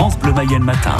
France Bleu Mayenne matin.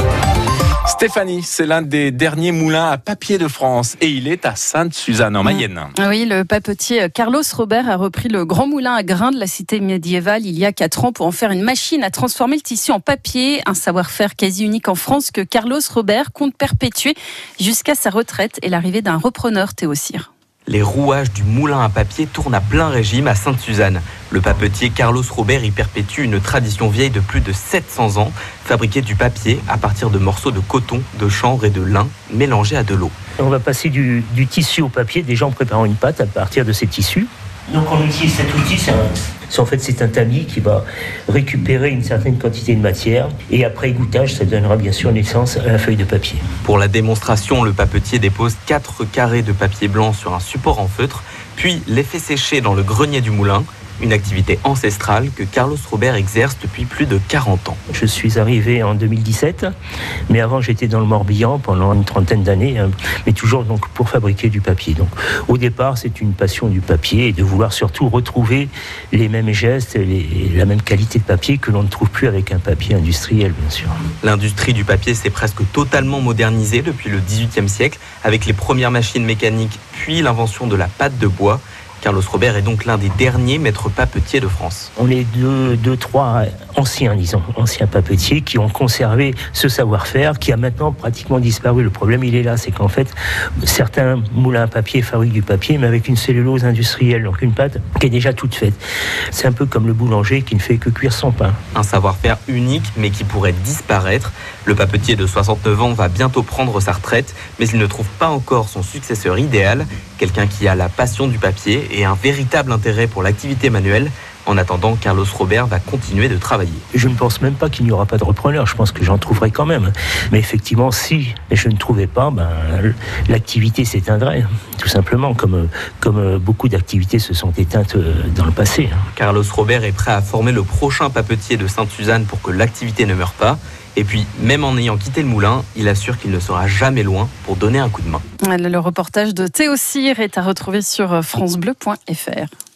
Stéphanie, c'est l'un des derniers moulins à papier de France et il est à Sainte-Suzanne en Mayenne. Oui, le papetier Carlos Robert a repris le grand moulin à grains de la cité médiévale il y a 4 ans pour en faire une machine à transformer le tissu en papier, un savoir-faire quasi unique en France que Carlos Robert compte perpétuer jusqu'à sa retraite et l'arrivée d'un repreneur Théo Cyr. Les rouages du moulin à papier tournent à plein régime à Sainte-Suzanne. Le papetier Carlos Robert y perpétue une tradition vieille de plus de 700 ans, fabriquer du papier à partir de morceaux de coton, de chanvre et de lin mélangés à de l'eau. On va passer du, du tissu au papier, déjà en préparant une pâte à partir de ces tissus. Donc on utilise cet outil, c'est en fait c'est un tamis qui va récupérer une certaine quantité de matière et après égouttage, ça donnera bien sûr naissance à la feuille de papier. Pour la démonstration, le papetier dépose 4 carrés de papier blanc sur un support en feutre, puis les fait sécher dans le grenier du moulin une activité ancestrale que Carlos Robert exerce depuis plus de 40 ans. Je suis arrivé en 2017, mais avant j'étais dans le Morbihan pendant une trentaine d'années, hein, mais toujours donc pour fabriquer du papier. Donc au départ c'est une passion du papier et de vouloir surtout retrouver les mêmes gestes, les, la même qualité de papier que l'on ne trouve plus avec un papier industriel bien sûr. L'industrie du papier s'est presque totalement modernisée depuis le XVIIIe siècle avec les premières machines mécaniques puis l'invention de la pâte de bois. Carlos Robert est donc l'un des derniers maîtres papetiers de France. On est deux, deux, trois anciens, disons, anciens papetiers qui ont conservé ce savoir-faire qui a maintenant pratiquement disparu. Le problème, il est là, c'est qu'en fait, certains moulins à papier fabriquent du papier, mais avec une cellulose industrielle, donc une pâte qui est déjà toute faite. C'est un peu comme le boulanger qui ne fait que cuire son pain. Un savoir-faire unique, mais qui pourrait disparaître. Le papetier de 69 ans va bientôt prendre sa retraite, mais il ne trouve pas encore son successeur idéal, quelqu'un qui a la passion du papier et un véritable intérêt pour l'activité manuelle. En attendant, Carlos Robert va continuer de travailler. Je ne pense même pas qu'il n'y aura pas de repreneur. Je pense que j'en trouverai quand même. Mais effectivement, si je ne trouvais pas, ben, l'activité s'éteindrait. Tout simplement, comme, comme beaucoup d'activités se sont éteintes dans le passé. Carlos Robert est prêt à former le prochain papetier de Sainte-Suzanne pour que l'activité ne meure pas. Et puis, même en ayant quitté le moulin, il assure qu'il ne sera jamais loin pour donner un coup de main. Le reportage de Théo est à retrouver sur francebleu.fr.